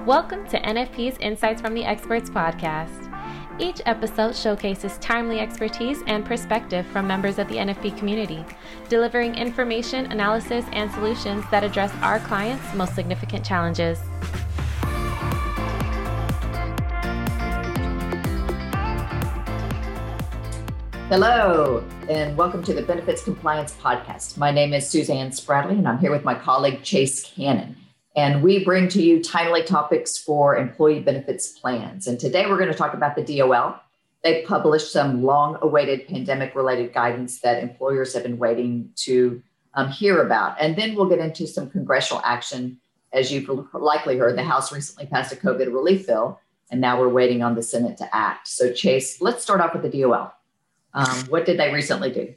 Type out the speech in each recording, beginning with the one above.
Welcome to NFP's Insights from the Experts podcast. Each episode showcases timely expertise and perspective from members of the NFP community, delivering information, analysis, and solutions that address our clients' most significant challenges. Hello, and welcome to the Benefits Compliance Podcast. My name is Suzanne Spradley, and I'm here with my colleague Chase Cannon. And we bring to you timely topics for employee benefits plans. And today we're going to talk about the DOL. They published some long awaited pandemic related guidance that employers have been waiting to um, hear about. And then we'll get into some congressional action. As you've likely heard, the House recently passed a COVID relief bill, and now we're waiting on the Senate to act. So, Chase, let's start off with the DOL. Um, what did they recently do?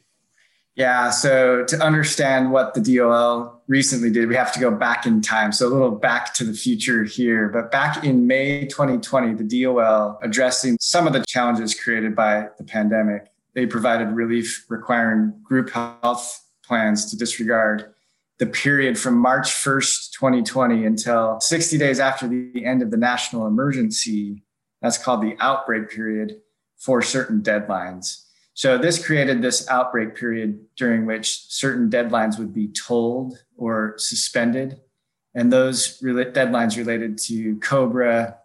Yeah, so to understand what the DOL recently did, we have to go back in time. So a little back to the future here. But back in May 2020, the DOL addressing some of the challenges created by the pandemic, they provided relief requiring group health plans to disregard the period from March 1st, 2020 until 60 days after the end of the national emergency. That's called the outbreak period for certain deadlines. So this created this outbreak period during which certain deadlines would be tolled or suspended. And those re- deadlines related to COBRA,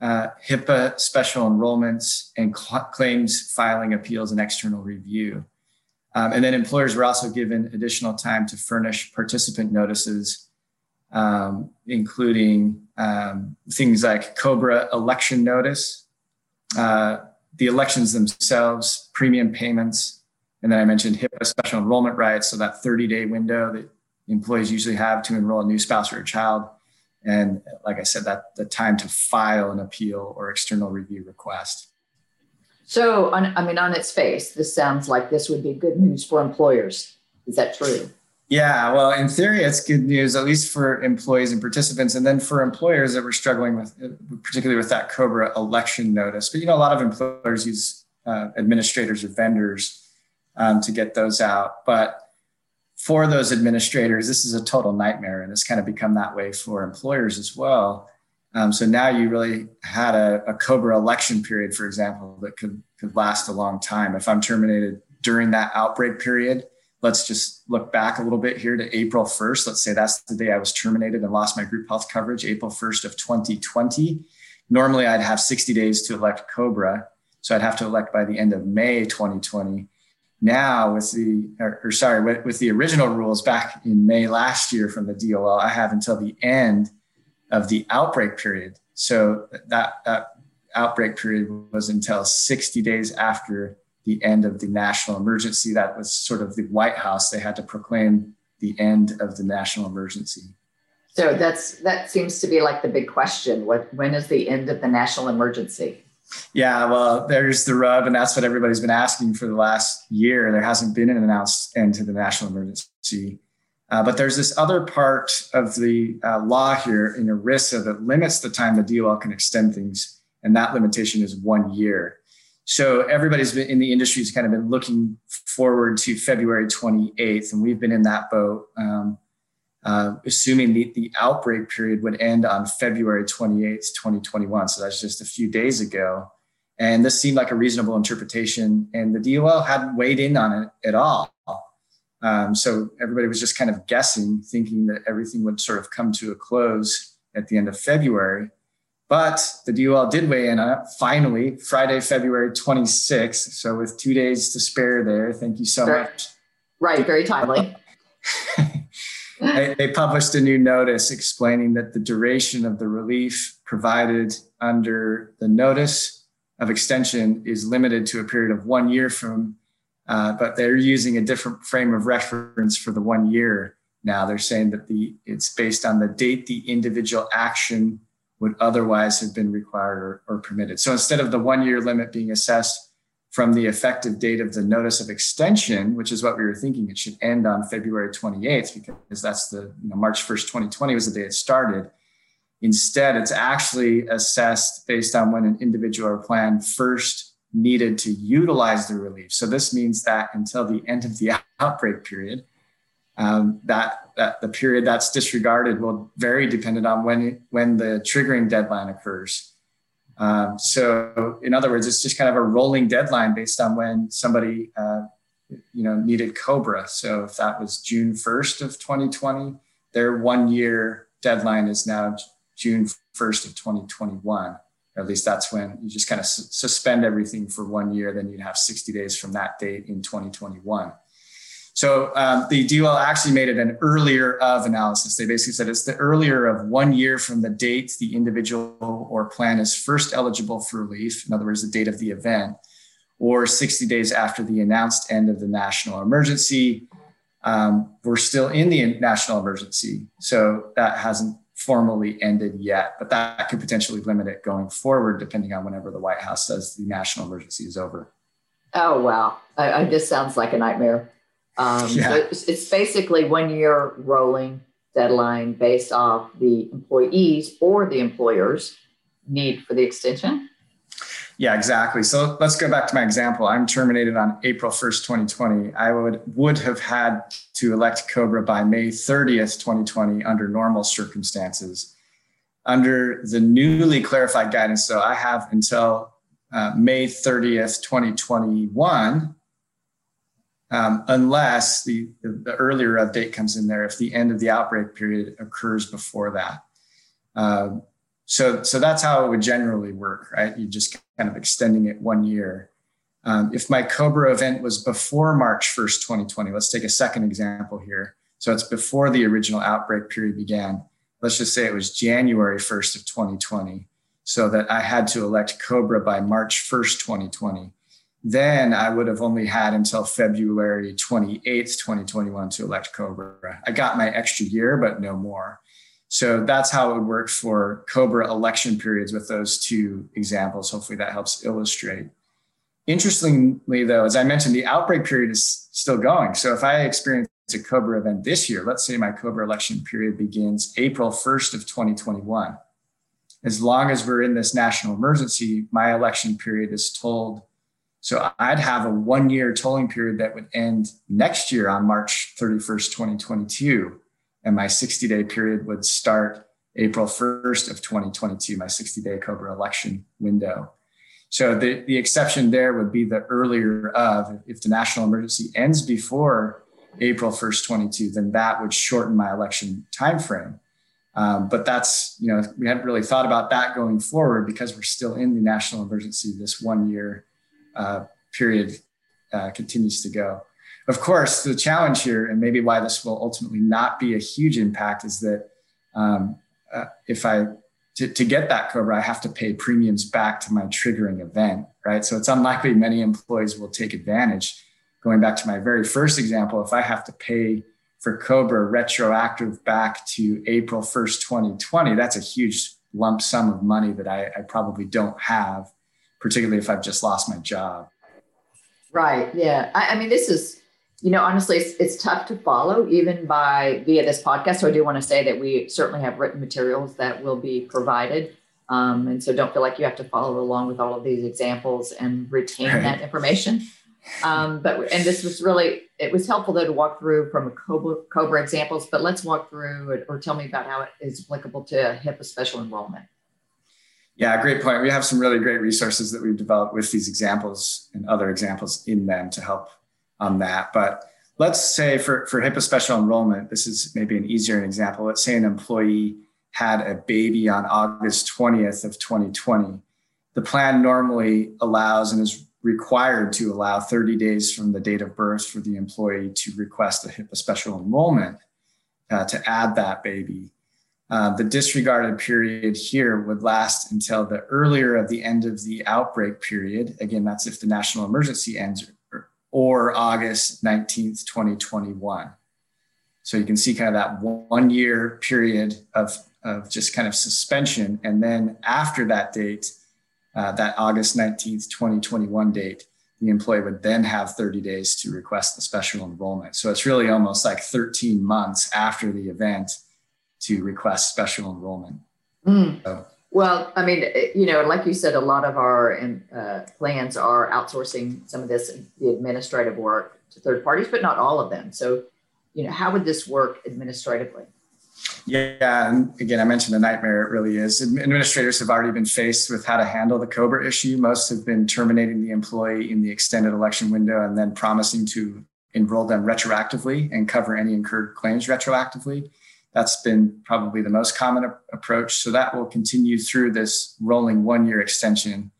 uh, HIPAA special enrollments, and cl- claims filing appeals and external review. Um, and then employers were also given additional time to furnish participant notices, um, including um, things like COBRA election notice, uh, the elections themselves, premium payments, and then I mentioned HIPAA special enrollment rights, so that 30 day window that employees usually have to enroll a new spouse or a child. And like I said, that the time to file an appeal or external review request. So, on, I mean, on its face, this sounds like this would be good news for employers. Is that true? Yeah, well, in theory, it's good news, at least for employees and participants. And then for employers that were struggling with, particularly with that COBRA election notice. But, you know, a lot of employers use uh, administrators or vendors um, to get those out. But for those administrators, this is a total nightmare. And it's kind of become that way for employers as well. Um, so now you really had a, a COBRA election period, for example, that could, could last a long time. If I'm terminated during that outbreak period, let's just look back a little bit here to April 1st. Let's say that's the day I was terminated and lost my group health coverage, April 1st of 2020. Normally, I'd have 60 days to elect COBRA. So I'd have to elect by the end of May 2020. Now, with the, or, or sorry, with, with the original rules back in May last year from the DOL, I have until the end of the outbreak period. So that, that outbreak period was until 60 days after the end of the national emergency. That was sort of the White House. They had to proclaim the end of the national emergency. So that's that seems to be like the big question. What when is the end of the national emergency? Yeah, well, there's the rub, and that's what everybody's been asking for the last year. There hasn't been an announced end to the national emergency. Uh, but there's this other part of the uh, law here in ERISA that limits the time the DOL can extend things, and that limitation is one year. So everybody's been in the industry has kind of been looking forward to February 28th, and we've been in that boat, um, uh, assuming the, the outbreak period would end on February 28th, 2021. So that's just a few days ago. And this seemed like a reasonable interpretation, and the DOL hadn't weighed in on it at all. Um, so everybody was just kind of guessing, thinking that everything would sort of come to a close at the end of February. But the DOL did weigh in on it finally, Friday, February 26th. So with two days to spare there, thank you so very, much. Right, very timely. they, they published a new notice explaining that the duration of the relief provided under the notice of extension is limited to a period of one year from, uh, but they're using a different frame of reference for the one year now. They're saying that the it's based on the date the individual action would otherwise have been required or, or permitted. So instead of the one year limit being assessed from the effective date of the notice of extension, which is what we were thinking it should end on February 28th, because that's the you know, March 1st, 2020 was the day it started. Instead, it's actually assessed based on when an individual or plan first needed to utilize the relief. So this means that until the end of the outbreak period, um, that, that the period that's disregarded will vary dependent on when, when the triggering deadline occurs. Um, so, in other words, it's just kind of a rolling deadline based on when somebody, uh, you know, needed COBRA. So, if that was June 1st of 2020, their one year deadline is now June 1st of 2021. Or at least that's when you just kind of su- suspend everything for one year. Then you'd have 60 days from that date in 2021. So um, the DOL actually made it an earlier of analysis. They basically said it's the earlier of one year from the date the individual or plan is first eligible for relief, in other words, the date of the event, or 60 days after the announced end of the national emergency. Um, we're still in the national emergency, so that hasn't formally ended yet, but that could potentially limit it going forward, depending on whenever the White House says the national emergency is over. Oh, wow. I, I, this sounds like a nightmare. Um, yeah. so it's, it's basically one year rolling deadline based off the employees or the employer's need for the extension. Yeah, exactly. So let's go back to my example. I'm terminated on April 1st, 2020. I would would have had to elect Cobra by May 30th, 2020 under normal circumstances. Under the newly clarified guidance, so I have until uh, May 30th, 2021 um, unless the, the, the, earlier update comes in there if the end of the outbreak period occurs before that. Uh, so, so that's how it would generally work, right? You're just kind of extending it one year. Um, if my Cobra event was before March 1st, 2020, let's take a second example here. So it's before the original outbreak period began. Let's just say it was January 1st of 2020, so that I had to elect Cobra by March 1st, 2020 then I would have only had until February 28th, 2021 to elect Cobra. I got my extra year, but no more. So that's how it would work for Cobra election periods with those two examples. Hopefully that helps illustrate. Interestingly, though, as I mentioned, the outbreak period is still going. So if I experience a Cobra event this year, let's say my Cobra election period begins April 1st of 2021. As long as we're in this national emergency, my election period is tolled so I'd have a one year tolling period that would end next year on March 31st, 2022. And my 60 day period would start April 1st of 2022, my 60 day COBRA election window. So the, the exception there would be the earlier of, if the national emergency ends before April 1st, 22, then that would shorten my election timeframe. Um, but that's, you know, we hadn't really thought about that going forward because we're still in the national emergency this one year uh, period uh, continues to go. Of course, the challenge here, and maybe why this will ultimately not be a huge impact, is that um, uh, if I to, to, get that COBRA, I have to pay premiums back to my triggering event, right? So it's unlikely many employees will take advantage. Going back to my very first example, if I have to pay for COBRA retroactive back to April 1st, 2020, that's a huge lump sum of money that I, I probably don't have particularly if I've just lost my job. Right. Yeah. I, I mean, this is, you know, honestly, it's, it's tough to follow even by via this podcast. So I do want to say that we certainly have written materials that will be provided. Um, and so don't feel like you have to follow along with all of these examples and retain right. that information. Um, but and this was really it was helpful though to walk through from a Cobra, Cobra examples. But let's walk through it, or tell me about how it is applicable to HIPAA special enrollment. Yeah, great point. We have some really great resources that we've developed with these examples and other examples in them to help on that. But let's say for, for HIPAA special enrollment, this is maybe an easier example. Let's say an employee had a baby on August 20th of 2020. The plan normally allows and is required to allow 30 days from the date of birth for the employee to request a HIPAA special enrollment uh, to add that baby. Uh, the disregarded period here would last until the earlier of the end of the outbreak period. Again, that's if the national emergency ends or, or August 19th, 2021. So you can see kind of that one year period of, of just kind of suspension. And then after that date, uh, that August 19th, 2021 date, the employee would then have 30 days to request the special enrollment. So it's really almost like 13 months after the event to request special enrollment. Mm. So. Well, I mean, you know, like you said, a lot of our uh, plans are outsourcing some of this, the administrative work to third parties, but not all of them. So you know, how would this work administratively? Yeah, and again, I mentioned the nightmare it really is. Administrators have already been faced with how to handle the COBRA issue. Most have been terminating the employee in the extended election window and then promising to enroll them retroactively and cover any incurred claims retroactively. That's been probably the most common a- approach. So that will continue through this rolling one year extension.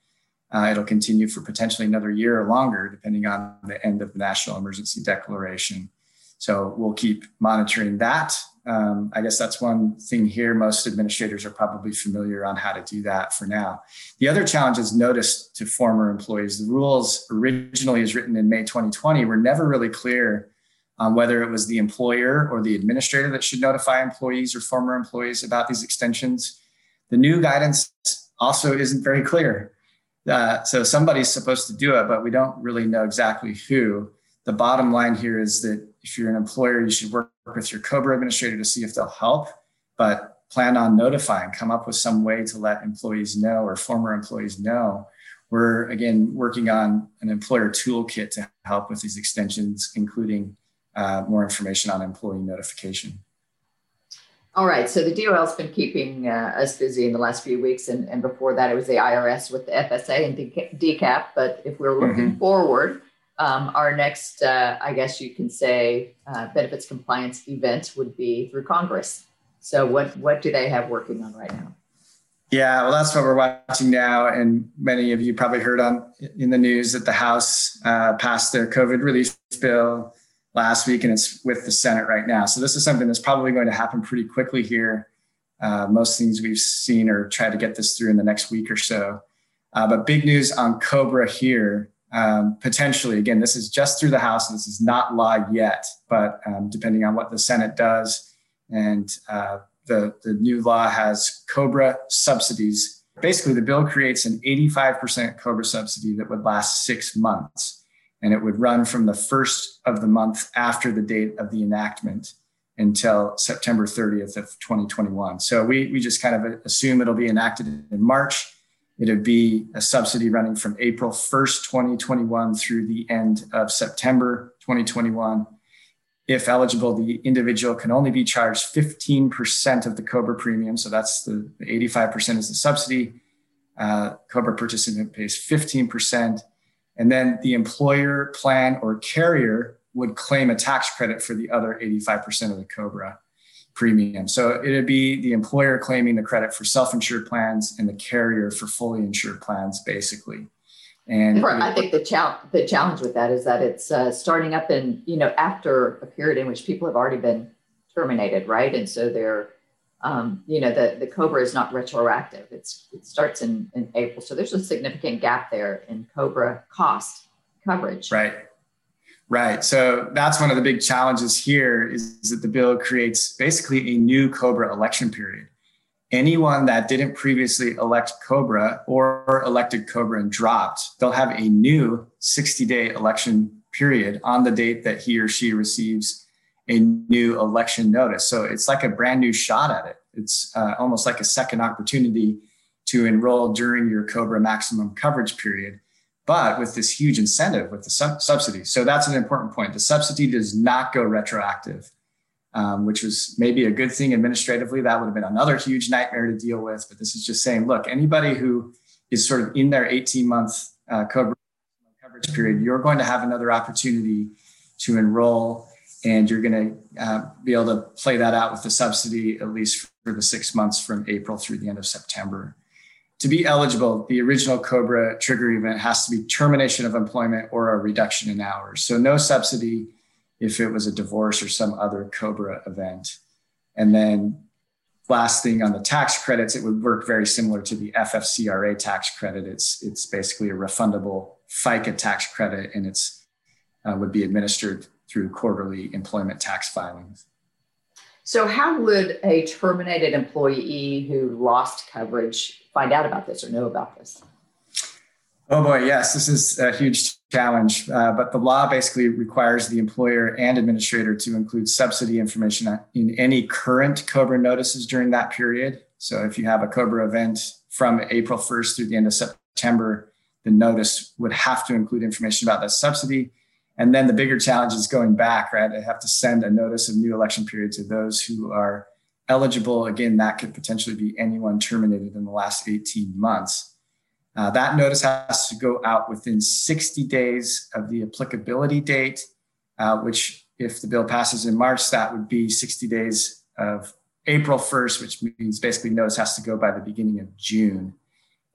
Uh, it'll continue for potentially another year or longer, depending on the end of the national emergency declaration. So we'll keep monitoring that. Um, I guess that's one thing here. Most administrators are probably familiar on how to do that for now. The other challenge is notice to former employees. The rules originally, as written in May 2020, were never really clear on whether it was the employer or the administrator that should notify employees or former employees about these extensions. The new guidance also isn't very clear. Uh, so somebody's supposed to do it, but we don't really know exactly who. The bottom line here is that if you're an employer, you should work with your COBRA administrator to see if they'll help, but plan on notifying, come up with some way to let employees know or former employees know. We're again working on an employer toolkit to help with these extensions, including uh, more information on employee notification. All right. So the DOL has been keeping uh, us busy in the last few weeks, and, and before that, it was the IRS with the FSA and DCAP. But if we're looking mm-hmm. forward, um, our next, uh, I guess you can say, uh, benefits compliance event would be through Congress. So what what do they have working on right now? Yeah, well, that's what we're watching now, and many of you probably heard on in the news that the House uh, passed their COVID relief bill last week, and it's with the Senate right now. So this is something that's probably going to happen pretty quickly here. Uh, most things we've seen or try to get this through in the next week or so. Uh, but big news on Cobra here. Um, potentially, again, this is just through the House. This is not law yet, but um, depending on what the Senate does, and uh, the the new law has Cobra subsidies. Basically, the bill creates an 85% Cobra subsidy that would last six months and it would run from the first of the month after the date of the enactment until September 30th of 2021. So we, we just kind of assume it'll be enacted in March. It'd be a subsidy running from April 1st, 2021 through the end of September 2021. If eligible, the individual can only be charged 15% of the COBRA premium. So that's the, the 85% is the subsidy. Uh, COBRA participant pays 15%. And then the employer, plan, or carrier would claim a tax credit for the other 85% of the COBRA premium. So it'd be the employer claiming the credit for self insured plans and the carrier for fully insured plans, basically. And I think the challenge the challenge with that is that it's uh, starting up in you know after a period in which people have already been terminated, right? And so they're um, you know, the, the COBRA is not retroactive. It's, it starts in, in April. So there's a significant gap there in COBRA cost coverage. Right. Right. So that's one of the big challenges here is, is that the bill creates basically a new COBRA election period. Anyone that didn't previously elect COBRA or elected COBRA and dropped, they'll have a new 60 day election period on the date that he or she receives a new election notice. So it's like a brand new shot at it. It's uh, almost like a second opportunity to enroll during your COBRA maximum coverage period, but with this huge incentive with the sub- subsidy. So that's an important point. The subsidy does not go retroactive, um, which was maybe a good thing administratively. That would have been another huge nightmare to deal with. But this is just saying, look, anybody who is sort of in their 18 month uh, COBRA coverage period, you're going to have another opportunity to enroll and you're going to uh, be able to play that out with the subsidy at least for the six months from April through the end of September. To be eligible, the original COBRA trigger event has to be termination of employment or a reduction in hours. So no subsidy if it was a divorce or some other COBRA event. And then last thing on the tax credits, it would work very similar to the FFCRA tax credit. It's it's basically a refundable FICA tax credit, and it's uh, would be administered through quarterly employment tax filings. So, how would a terminated employee who lost coverage find out about this or know about this? Oh boy, yes, this is a huge challenge. Uh, but the law basically requires the employer and administrator to include subsidy information in any current COBRA notices during that period. So, if you have a COBRA event from April 1st through the end of September, the notice would have to include information about that subsidy And then the bigger challenge is going back, right? They have to send a notice of new election period to those who are eligible. Again, that could potentially be anyone terminated in the last 18 months. Uh, that notice has to go out within 60 days of the applicability date, uh, which, if the bill passes in March, that would be 60 days of April 1st, which means basically notice has to go by the beginning of June.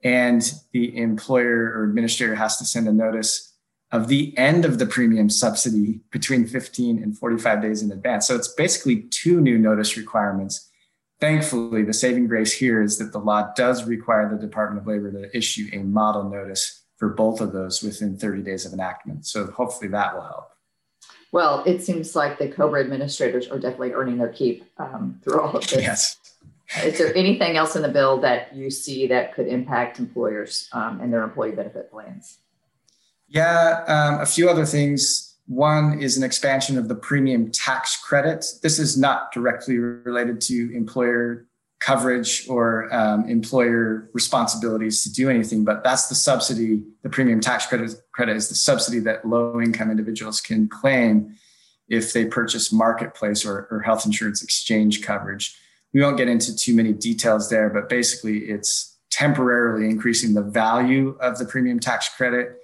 And the employer or administrator has to send a notice of the end of the premium subsidy between 15 and 45 days in advance. So it's basically two new notice requirements. Thankfully, the saving grace here is that the law does require the Department of Labor to issue a model notice for both of those within 30 days of enactment. So hopefully that will help. Well, it seems like the COBRA administrators are definitely earning their keep um, through all of this. Yes. Is there anything else in the bill that you see that could impact employers um, and their employee benefit plans? Yeah, um, a few other things. One is an expansion of the premium tax credit. This is not directly related to employer coverage or um, employer responsibilities to do anything, but that's the subsidy. The premium tax credit, credit is the subsidy that low income individuals can claim if they purchase marketplace or, or health insurance exchange coverage. We won't get into too many details there, but basically it's temporarily increasing the value of the premium tax credit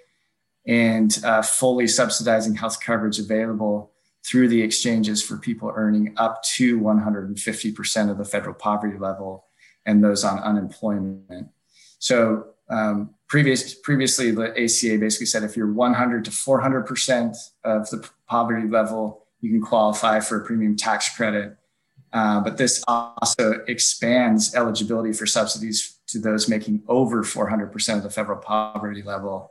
and uh, fully subsidizing health coverage available through the exchanges for people earning up to 150% of the federal poverty level and those on unemployment. So um, previous, previously, the ACA basically said if you're 100 to 400% of the poverty level, you can qualify for a premium tax credit. Uh, but this also expands eligibility for subsidies to those making over 400% of the federal poverty level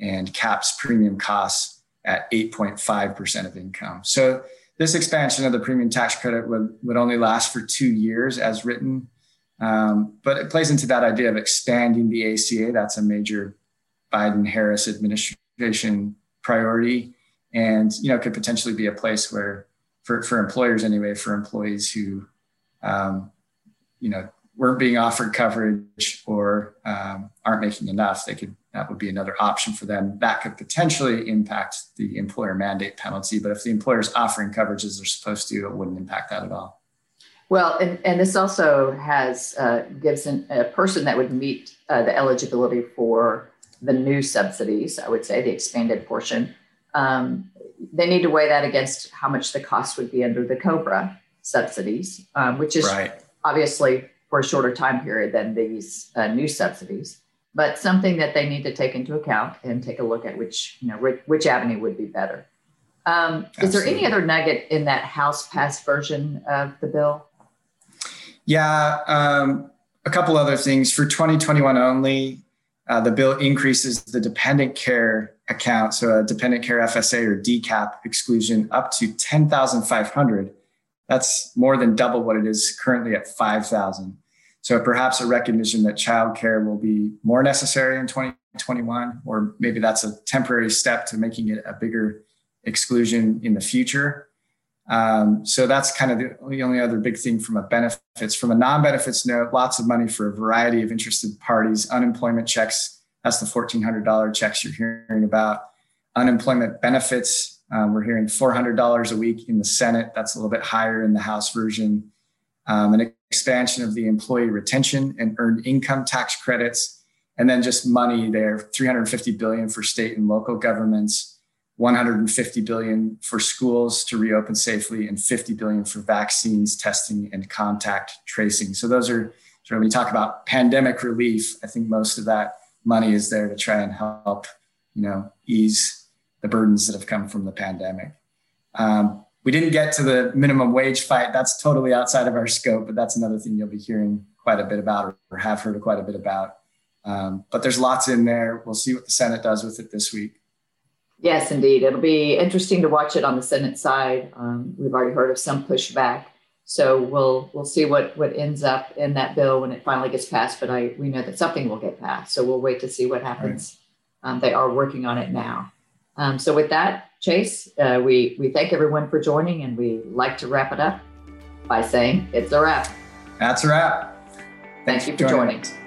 and caps premium costs at 8.5% of income. So this expansion of the premium tax credit would, would only last for two years as written. Um, but it plays into that idea of expanding the ACA. That's a major Biden Harris administration priority. And, you know, could potentially be a place where for, for employers anyway, for employees who, um, you know, weren't being offered coverage or um, aren't making enough, they could that would be another option for them. That could potentially impact the employer mandate penalty, but if the employer is offering coverage as they're supposed to, it wouldn't impact that at all. Well, and, and this also has uh, gives an, a person that would meet uh, the eligibility for the new subsidies. I would say the expanded portion. Um, they need to weigh that against how much the cost would be under the COBRA subsidies, um, which is right. obviously for a shorter time period than these uh, new subsidies but something that they need to take into account and take a look at which you know which, which avenue would be better. Um, is there any other nugget in that House passed version of the bill? Yeah, um, a couple other things for 2021 only. Uh, the bill increases the dependent care account, so a dependent care FSA or DCAP exclusion up to 10,500. That's more than double what it is currently at 5,000. So perhaps a recognition that childcare will be more necessary in 2021, or maybe that's a temporary step to making it a bigger exclusion in the future. Um, so that's kind of the, only other big thing from a benefits. From a non-benefits note, lots of money for a variety of interested parties. Unemployment checks, that's the $1,400 checks you're hearing about. Unemployment benefits, um, we're hearing $400 a week in the Senate. That's a little bit higher in the House version. Um, and expansion of the employee retention and earned income tax credits, and then just money there 350 billion for state and local governments, 150 billion for schools to reopen safely, and 50 billion for vaccines, testing, and contact tracing. So those are when you talk about pandemic relief, I think most of that money is there to try and help, you know, ease the burdens that have come from the pandemic. Um, we didn't get to the minimum wage fight. That's totally outside of our scope, but that's another thing you'll be hearing quite a bit about or have heard quite a bit about. Um, but there's lots in there. We'll see what the Senate does with it this week. Yes, indeed. It'll be interesting to watch it on the Senate side. Um, we've already heard of some pushback. So we'll we'll see what what ends up in that bill when it finally gets passed. But I we know that something will get passed. So we'll wait to see what happens. Right. Um, they are working on it now. Um, so with that, Chase, uh, we, we thank everyone for joining and we like to wrap it up by saying it's a wrap. That's a wrap. Thank you for joining. joining.